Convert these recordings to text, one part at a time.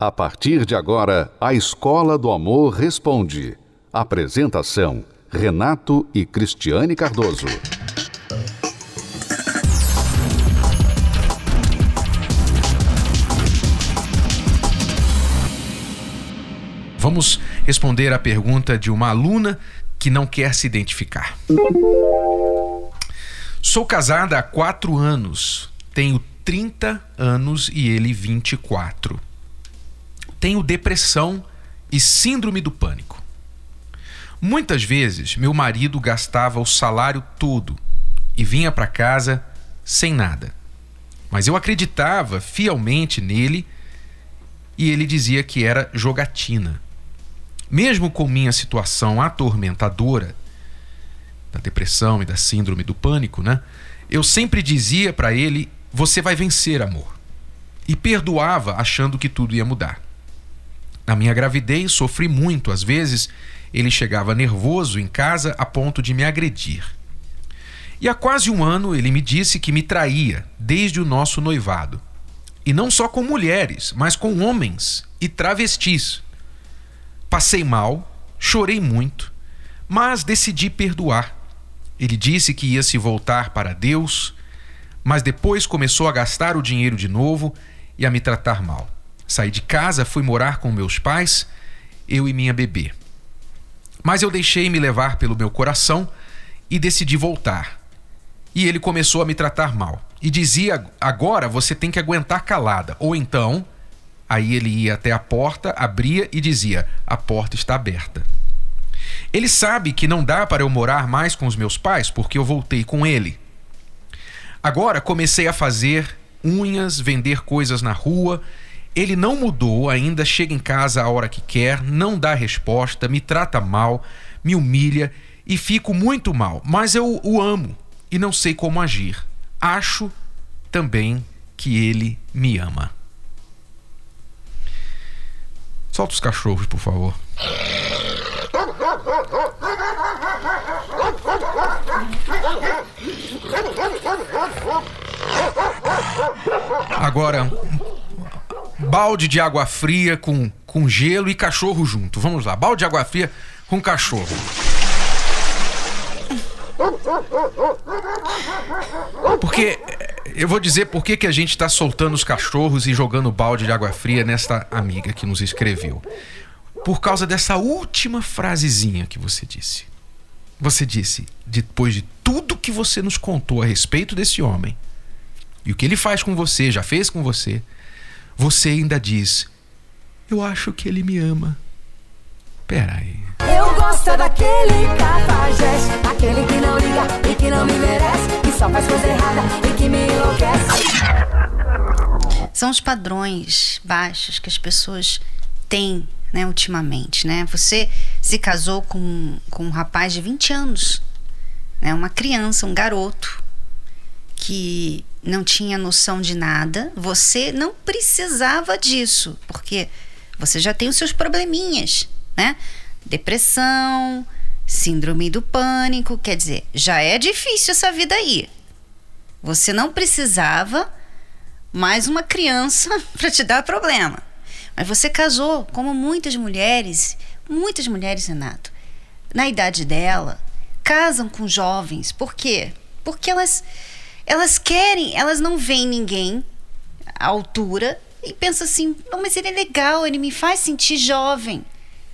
A partir de agora, a Escola do Amor Responde. Apresentação: Renato e Cristiane Cardoso. Vamos responder a pergunta de uma aluna que não quer se identificar. Sou casada há quatro anos, tenho 30 anos e ele 24 tenho depressão e síndrome do pânico. Muitas vezes meu marido gastava o salário todo e vinha para casa sem nada. Mas eu acreditava fielmente nele e ele dizia que era jogatina. Mesmo com minha situação atormentadora, da depressão e da síndrome do pânico, né? Eu sempre dizia para ele: "Você vai vencer, amor". E perdoava achando que tudo ia mudar. Na minha gravidez, sofri muito. Às vezes, ele chegava nervoso em casa a ponto de me agredir. E há quase um ano ele me disse que me traía desde o nosso noivado. E não só com mulheres, mas com homens e travestis. Passei mal, chorei muito, mas decidi perdoar. Ele disse que ia se voltar para Deus, mas depois começou a gastar o dinheiro de novo e a me tratar mal. Saí de casa, fui morar com meus pais, eu e minha bebê. Mas eu deixei me levar pelo meu coração e decidi voltar. E ele começou a me tratar mal. E dizia: agora você tem que aguentar calada. Ou então, aí ele ia até a porta, abria e dizia: a porta está aberta. Ele sabe que não dá para eu morar mais com os meus pais porque eu voltei com ele. Agora comecei a fazer unhas, vender coisas na rua ele não mudou, ainda chega em casa a hora que quer, não dá resposta, me trata mal, me humilha e fico muito mal. Mas eu o amo e não sei como agir. Acho também que ele me ama. Solta os cachorros, por favor. Agora, balde de água fria com, com gelo e cachorro junto. Vamos lá, balde de água fria com cachorro. Porque eu vou dizer por que, que a gente está soltando os cachorros e jogando balde de água fria nesta amiga que nos escreveu. Por causa dessa última frasezinha que você disse. Você disse, depois de tudo que você nos contou a respeito desse homem, e o que ele faz com você, já fez com você, você ainda diz: Eu acho que ele me ama. Peraí. Eu gosto daquele cafajeste, aquele que não liga e que não me merece, que só faz coisa errada e que me enlouquece. São os padrões baixos que as pessoas têm, né, ultimamente, né? Você se casou com, com um rapaz de 20 anos, né? Uma criança, um garoto que não tinha noção de nada, você não precisava disso, porque você já tem os seus probleminhas, né? Depressão, síndrome do pânico, quer dizer, já é difícil essa vida aí. Você não precisava mais uma criança para te dar problema. Mas você casou, como muitas mulheres, muitas mulheres, Renato, na idade dela, casam com jovens. Por quê? Porque elas elas querem, elas não veem ninguém à altura e pensam assim: não, mas ele é legal, ele me faz sentir jovem,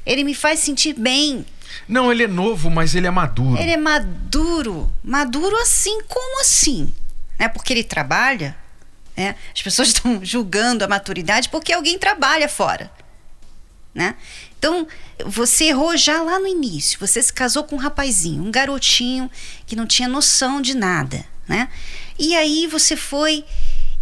ele me faz sentir bem. Não, ele é novo, mas ele é maduro. Ele é maduro. Maduro assim, como assim? Né? Porque ele trabalha. Né? As pessoas estão julgando a maturidade porque alguém trabalha fora. Né? Então, você errou já lá no início. Você se casou com um rapazinho, um garotinho que não tinha noção de nada. Né? E aí você foi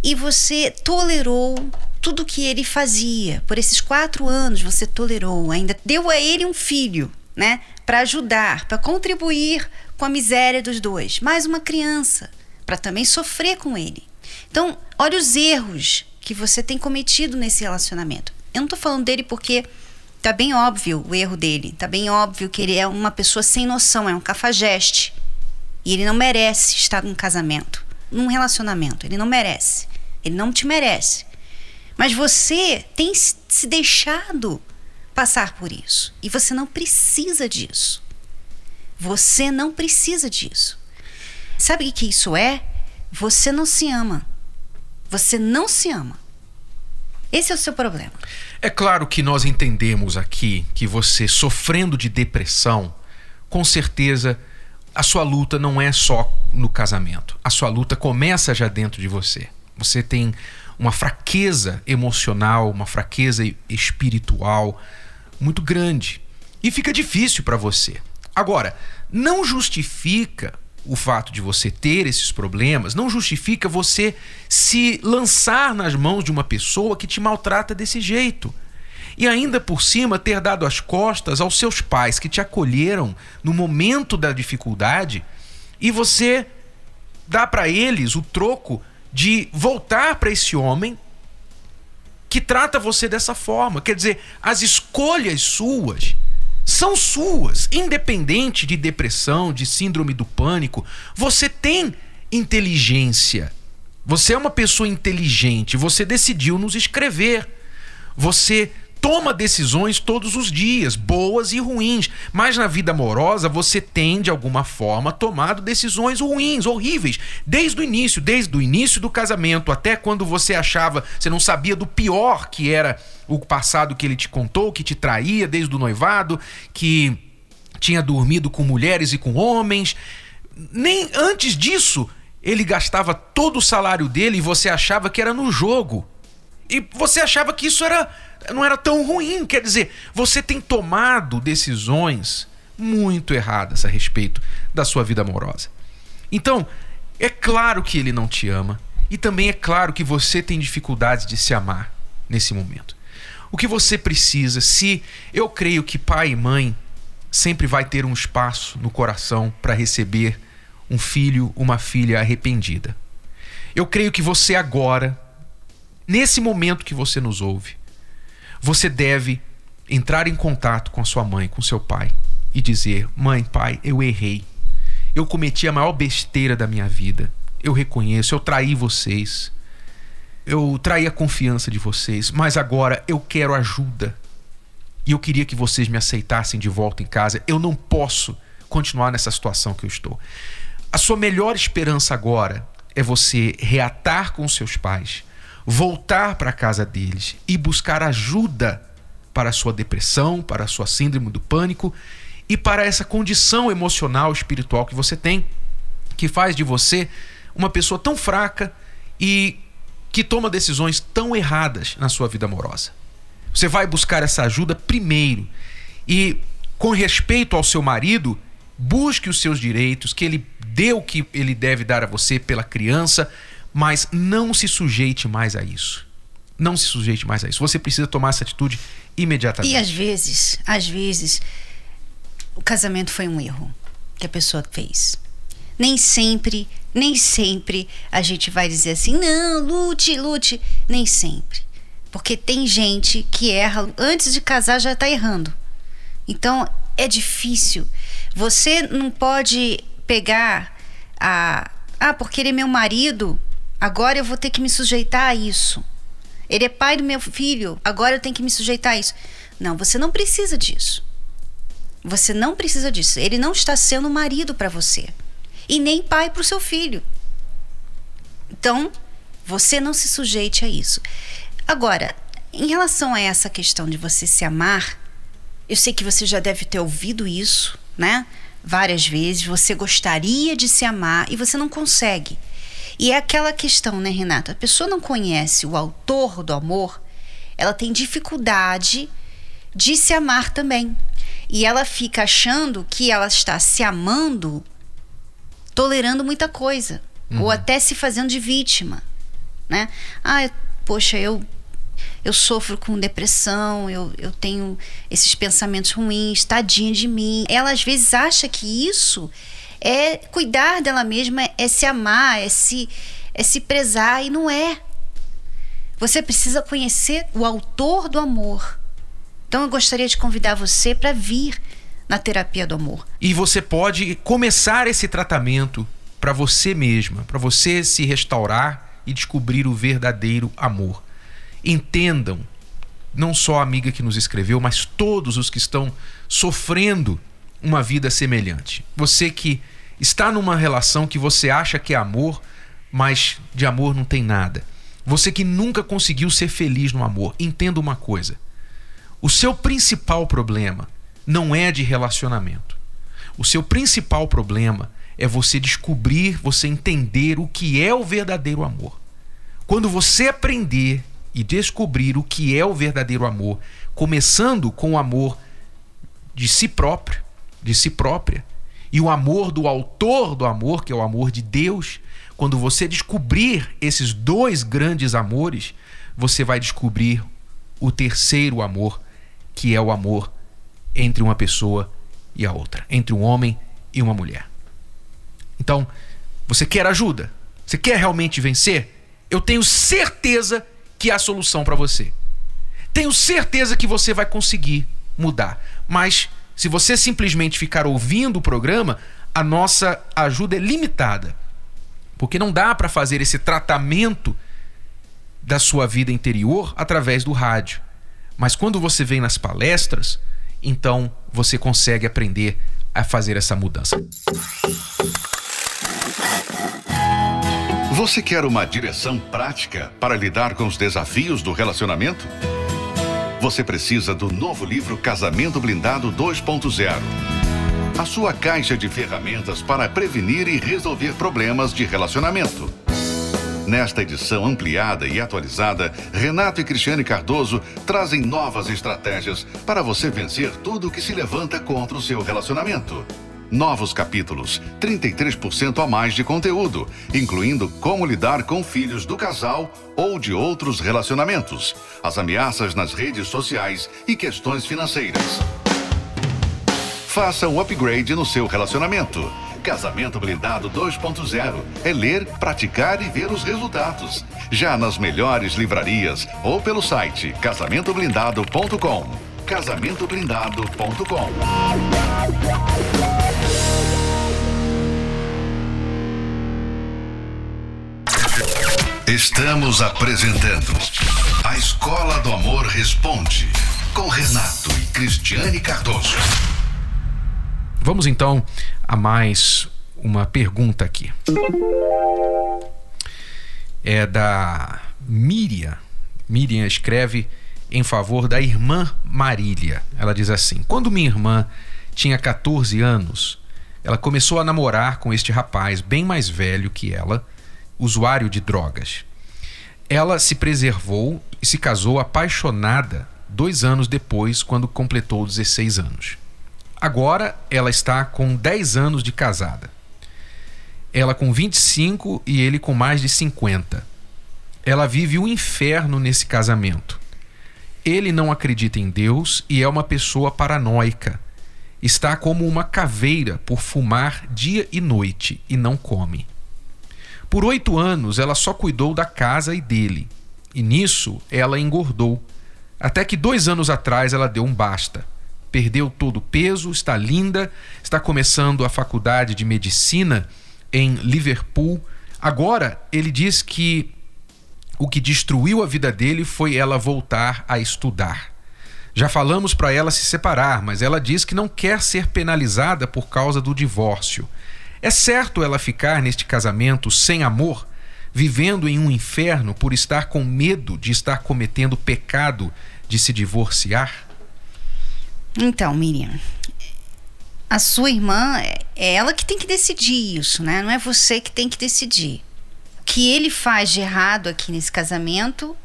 e você tolerou tudo que ele fazia. Por esses quatro anos você tolerou, ainda deu a ele um filho, né? Para ajudar, para contribuir com a miséria dos dois. Mais uma criança, para também sofrer com ele. Então, olha os erros que você tem cometido nesse relacionamento. Eu não tô falando dele porque tá bem óbvio o erro dele. Tá bem óbvio que ele é uma pessoa sem noção, é um cafajeste. E ele não merece estar num casamento num relacionamento. Ele não merece. Ele não te merece. Mas você tem se deixado passar por isso. E você não precisa disso. Você não precisa disso. Sabe o que isso é? Você não se ama. Você não se ama. Esse é o seu problema. É claro que nós entendemos aqui que você sofrendo de depressão, com certeza a sua luta não é só no casamento. A sua luta começa já dentro de você. Você tem uma fraqueza emocional, uma fraqueza espiritual muito grande e fica difícil para você. Agora, não justifica o fato de você ter esses problemas, não justifica você se lançar nas mãos de uma pessoa que te maltrata desse jeito. E ainda por cima ter dado as costas aos seus pais que te acolheram no momento da dificuldade e você dá para eles o troco de voltar para esse homem que trata você dessa forma. Quer dizer, as escolhas suas são suas, independente de depressão, de síndrome do pânico. Você tem inteligência. Você é uma pessoa inteligente. Você decidiu nos escrever. Você toma decisões todos os dias, boas e ruins. Mas na vida amorosa você tem, de alguma forma, tomado decisões ruins, horríveis, desde o início, desde o início do casamento até quando você achava, você não sabia do pior que era o passado que ele te contou, que te traía desde o noivado, que tinha dormido com mulheres e com homens. Nem antes disso, ele gastava todo o salário dele e você achava que era no jogo. E você achava que isso era não era tão ruim. Quer dizer, você tem tomado decisões muito erradas a respeito da sua vida amorosa. Então, é claro que ele não te ama e também é claro que você tem dificuldades de se amar nesse momento. O que você precisa, se eu creio que pai e mãe sempre vai ter um espaço no coração para receber um filho, uma filha arrependida. Eu creio que você agora, nesse momento que você nos ouve, você deve entrar em contato com a sua mãe, com seu pai e dizer: Mãe, pai, eu errei. Eu cometi a maior besteira da minha vida. Eu reconheço, eu traí vocês. Eu traí a confiança de vocês, mas agora eu quero ajuda. E eu queria que vocês me aceitassem de volta em casa. Eu não posso continuar nessa situação que eu estou. A sua melhor esperança agora é você reatar com seus pais, voltar para a casa deles e buscar ajuda para a sua depressão, para a sua síndrome do pânico e para essa condição emocional, espiritual que você tem, que faz de você uma pessoa tão fraca e que toma decisões tão erradas na sua vida amorosa. Você vai buscar essa ajuda primeiro e, com respeito ao seu marido, busque os seus direitos, que ele dê o que ele deve dar a você pela criança, mas não se sujeite mais a isso. Não se sujeite mais a isso. Você precisa tomar essa atitude imediatamente. E às vezes, às vezes, o casamento foi um erro que a pessoa fez. Nem sempre, nem sempre a gente vai dizer assim, não, lute, lute. Nem sempre. Porque tem gente que erra antes de casar já está errando. Então é difícil. Você não pode pegar a. Ah, porque ele é meu marido, Agora eu vou ter que me sujeitar a isso. Ele é pai do meu filho, agora eu tenho que me sujeitar a isso. Não, você não precisa disso. Você não precisa disso. Ele não está sendo marido para você e nem pai para o seu filho. Então, você não se sujeite a isso. Agora, em relação a essa questão de você se amar, eu sei que você já deve ter ouvido isso, né? Várias vezes. Você gostaria de se amar e você não consegue. E é aquela questão, né, Renata? A pessoa não conhece o autor do amor, ela tem dificuldade de se amar também. E ela fica achando que ela está se amando, tolerando muita coisa, uhum. ou até se fazendo de vítima, né? Ah, poxa, eu eu sofro com depressão, eu, eu tenho esses pensamentos ruins, tadinha de mim. Ela às vezes acha que isso é cuidar dela mesma, é se amar, é se, é se prezar, e não é. Você precisa conhecer o autor do amor. Então eu gostaria de convidar você para vir na terapia do amor. E você pode começar esse tratamento para você mesma, para você se restaurar e descobrir o verdadeiro amor. entendam, não só a amiga que nos escreveu, mas todos os que estão sofrendo uma vida semelhante. Você que está numa relação que você acha que é amor, mas de amor não tem nada. Você que nunca conseguiu ser feliz no amor, entenda uma coisa: o seu principal problema não é de relacionamento. O seu principal problema é você descobrir, você entender o que é o verdadeiro amor. Quando você aprender e descobrir o que é o verdadeiro amor, começando com o amor de si próprio, de si própria, e o amor do autor do amor, que é o amor de Deus, quando você descobrir esses dois grandes amores, você vai descobrir o terceiro amor, que é o amor entre uma pessoa e a outra, entre um homem e uma mulher. Então, você quer ajuda? Você quer realmente vencer? Eu tenho certeza que há solução para você. Tenho certeza que você vai conseguir mudar. Mas se você simplesmente ficar ouvindo o programa, a nossa ajuda é limitada. Porque não dá para fazer esse tratamento da sua vida interior através do rádio. Mas quando você vem nas palestras, então você consegue aprender a fazer essa mudança. Você quer uma direção prática para lidar com os desafios do relacionamento? Você precisa do novo livro Casamento Blindado 2.0. A sua caixa de ferramentas para prevenir e resolver problemas de relacionamento. Nesta edição ampliada e atualizada, Renato e Cristiane Cardoso trazem novas estratégias para você vencer tudo que se levanta contra o seu relacionamento. Novos capítulos, 33% a mais de conteúdo, incluindo como lidar com filhos do casal ou de outros relacionamentos, as ameaças nas redes sociais e questões financeiras. Faça um upgrade no seu relacionamento. Casamento Blindado 2.0 é ler, praticar e ver os resultados. Já nas melhores livrarias ou pelo site casamentoblindado.com. Casamentoblindado.com. Estamos apresentando A Escola do Amor Responde com Renato e Cristiane Cardoso. Vamos então a mais uma pergunta aqui. É da Miriam. Miriam escreve em favor da irmã Marília. Ela diz assim: Quando minha irmã tinha 14 anos, ela começou a namorar com este rapaz bem mais velho que ela, usuário de drogas. Ela se preservou e se casou apaixonada dois anos depois, quando completou 16 anos. Agora ela está com 10 anos de casada. Ela com 25 e ele com mais de 50. Ela vive o um inferno nesse casamento. Ele não acredita em Deus e é uma pessoa paranoica. Está como uma caveira por fumar dia e noite e não come. Por oito anos ela só cuidou da casa e dele, e nisso ela engordou. Até que dois anos atrás ela deu um basta perdeu todo o peso, está linda, está começando a faculdade de medicina em Liverpool. Agora, ele diz que o que destruiu a vida dele foi ela voltar a estudar. Já falamos para ela se separar, mas ela diz que não quer ser penalizada por causa do divórcio. É certo ela ficar neste casamento sem amor, vivendo em um inferno por estar com medo de estar cometendo pecado de se divorciar? Então, Miriam, a sua irmã é ela que tem que decidir isso, né? Não é você que tem que decidir. O que ele faz de errado aqui nesse casamento,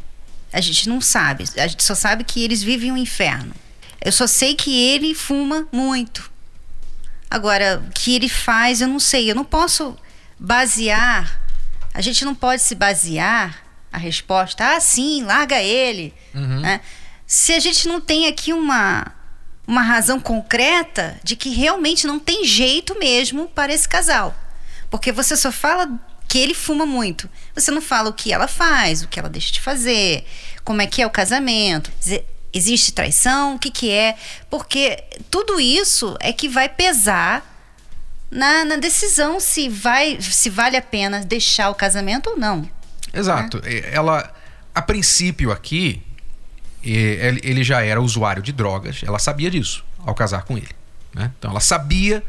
a gente não sabe. A gente só sabe que eles vivem um inferno. Eu só sei que ele fuma muito. Agora, o que ele faz, eu não sei. Eu não posso basear. A gente não pode se basear a resposta, ah, sim, larga ele. Uhum. Né? Se a gente não tem aqui uma uma razão concreta de que realmente não tem jeito mesmo para esse casal. Porque você só fala que ele fuma muito. Você não fala o que ela faz, o que ela deixa de fazer, como é que é o casamento. Existe traição? O que, que é? Porque tudo isso é que vai pesar na, na decisão se vai se vale a pena deixar o casamento ou não. Exato. Né? Ela a princípio aqui, ele já era usuário de drogas, ela sabia disso ao casar com ele. Né? Então ela sabia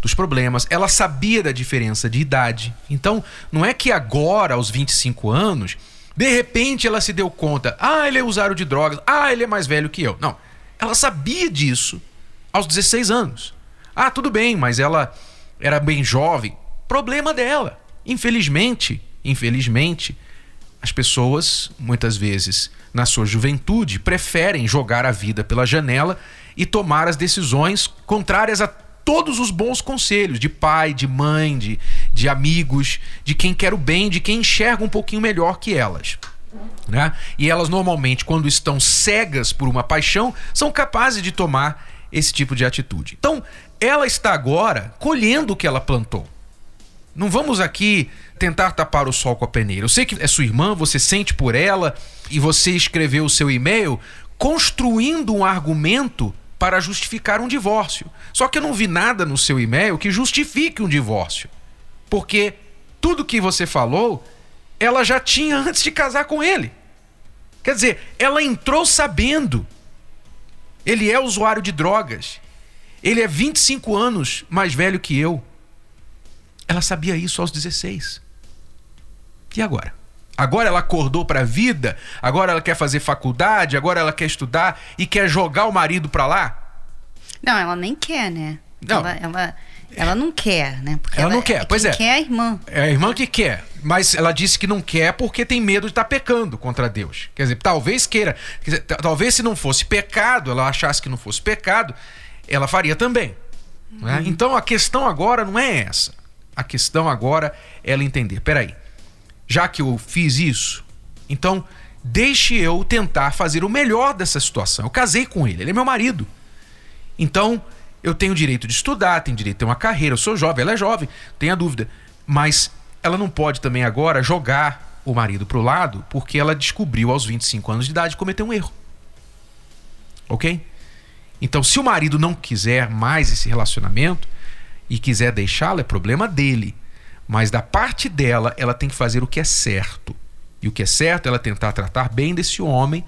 dos problemas, ela sabia da diferença de idade. Então não é que agora, aos 25 anos, de repente ela se deu conta: ah, ele é usuário de drogas, ah, ele é mais velho que eu. Não. Ela sabia disso aos 16 anos. Ah, tudo bem, mas ela era bem jovem. Problema dela. Infelizmente, infelizmente, as pessoas, muitas vezes, na sua juventude, preferem jogar a vida pela janela e tomar as decisões contrárias a todos os bons conselhos de pai, de mãe, de, de amigos, de quem quer o bem, de quem enxerga um pouquinho melhor que elas. Né? E elas normalmente, quando estão cegas por uma paixão, são capazes de tomar esse tipo de atitude. Então, ela está agora colhendo o que ela plantou. Não vamos aqui tentar tapar o sol com a peneira. Eu sei que é sua irmã, você sente por ela e você escreveu o seu e-mail construindo um argumento para justificar um divórcio. Só que eu não vi nada no seu e-mail que justifique um divórcio. Porque tudo que você falou, ela já tinha antes de casar com ele. Quer dizer, ela entrou sabendo. Ele é usuário de drogas. Ele é 25 anos mais velho que eu. Ela sabia isso aos 16. E agora? Agora ela acordou para a vida, agora ela quer fazer faculdade, agora ela quer estudar e quer jogar o marido para lá? Não, ela nem quer, né? Não. Ela, ela, ela não quer, né? Porque ela, não quer, pois é. quer é a irmã. É a irmã que quer, mas ela disse que não quer porque tem medo de estar tá pecando contra Deus. Quer dizer, talvez queira, dizer, talvez se não fosse pecado, ela achasse que não fosse pecado, ela faria também. Né? Uhum. Então a questão agora não é essa. A questão agora é ela entender: peraí, já que eu fiz isso, então deixe eu tentar fazer o melhor dessa situação. Eu casei com ele, ele é meu marido. Então eu tenho direito de estudar, tenho direito de ter uma carreira, eu sou jovem, ela é jovem, tenha dúvida. Mas ela não pode também agora jogar o marido para o lado porque ela descobriu aos 25 anos de idade cometer um erro. Ok? Então, se o marido não quiser mais esse relacionamento e quiser deixá-lo, é problema dele. Mas da parte dela, ela tem que fazer o que é certo. E o que é certo é ela tentar tratar bem desse homem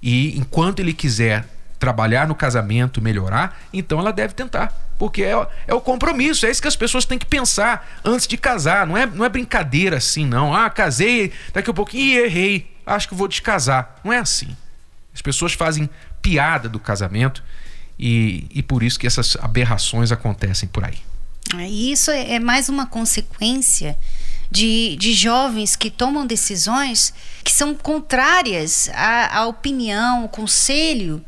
e enquanto ele quiser trabalhar no casamento, melhorar, então ela deve tentar. Porque é, é o compromisso, é isso que as pessoas têm que pensar antes de casar. Não é, não é brincadeira assim, não. Ah, casei, daqui a pouquinho errei, acho que vou descasar. Não é assim. As pessoas fazem piada do casamento e, e por isso que essas aberrações acontecem por aí. É, isso é, é mais uma consequência de, de jovens que tomam decisões que são contrárias à, à opinião, ao conselho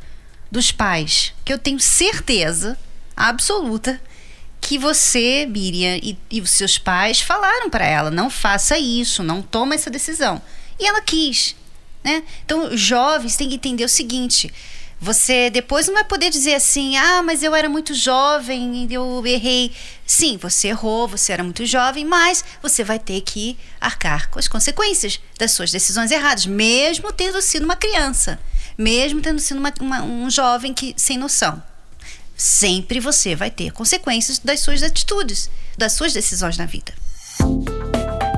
dos pais. Que eu tenho certeza absoluta que você, Miriam, e, e os seus pais falaram para ela: não faça isso, não toma essa decisão. E ela quis. Né? Então, jovens têm que entender o seguinte: você depois não vai poder dizer assim, ah, mas eu era muito jovem e eu errei. Sim, você errou, você era muito jovem, mas você vai ter que arcar com as consequências das suas decisões erradas, mesmo tendo sido uma criança, mesmo tendo sido uma, uma, um jovem que sem noção. Sempre você vai ter consequências das suas atitudes, das suas decisões na vida.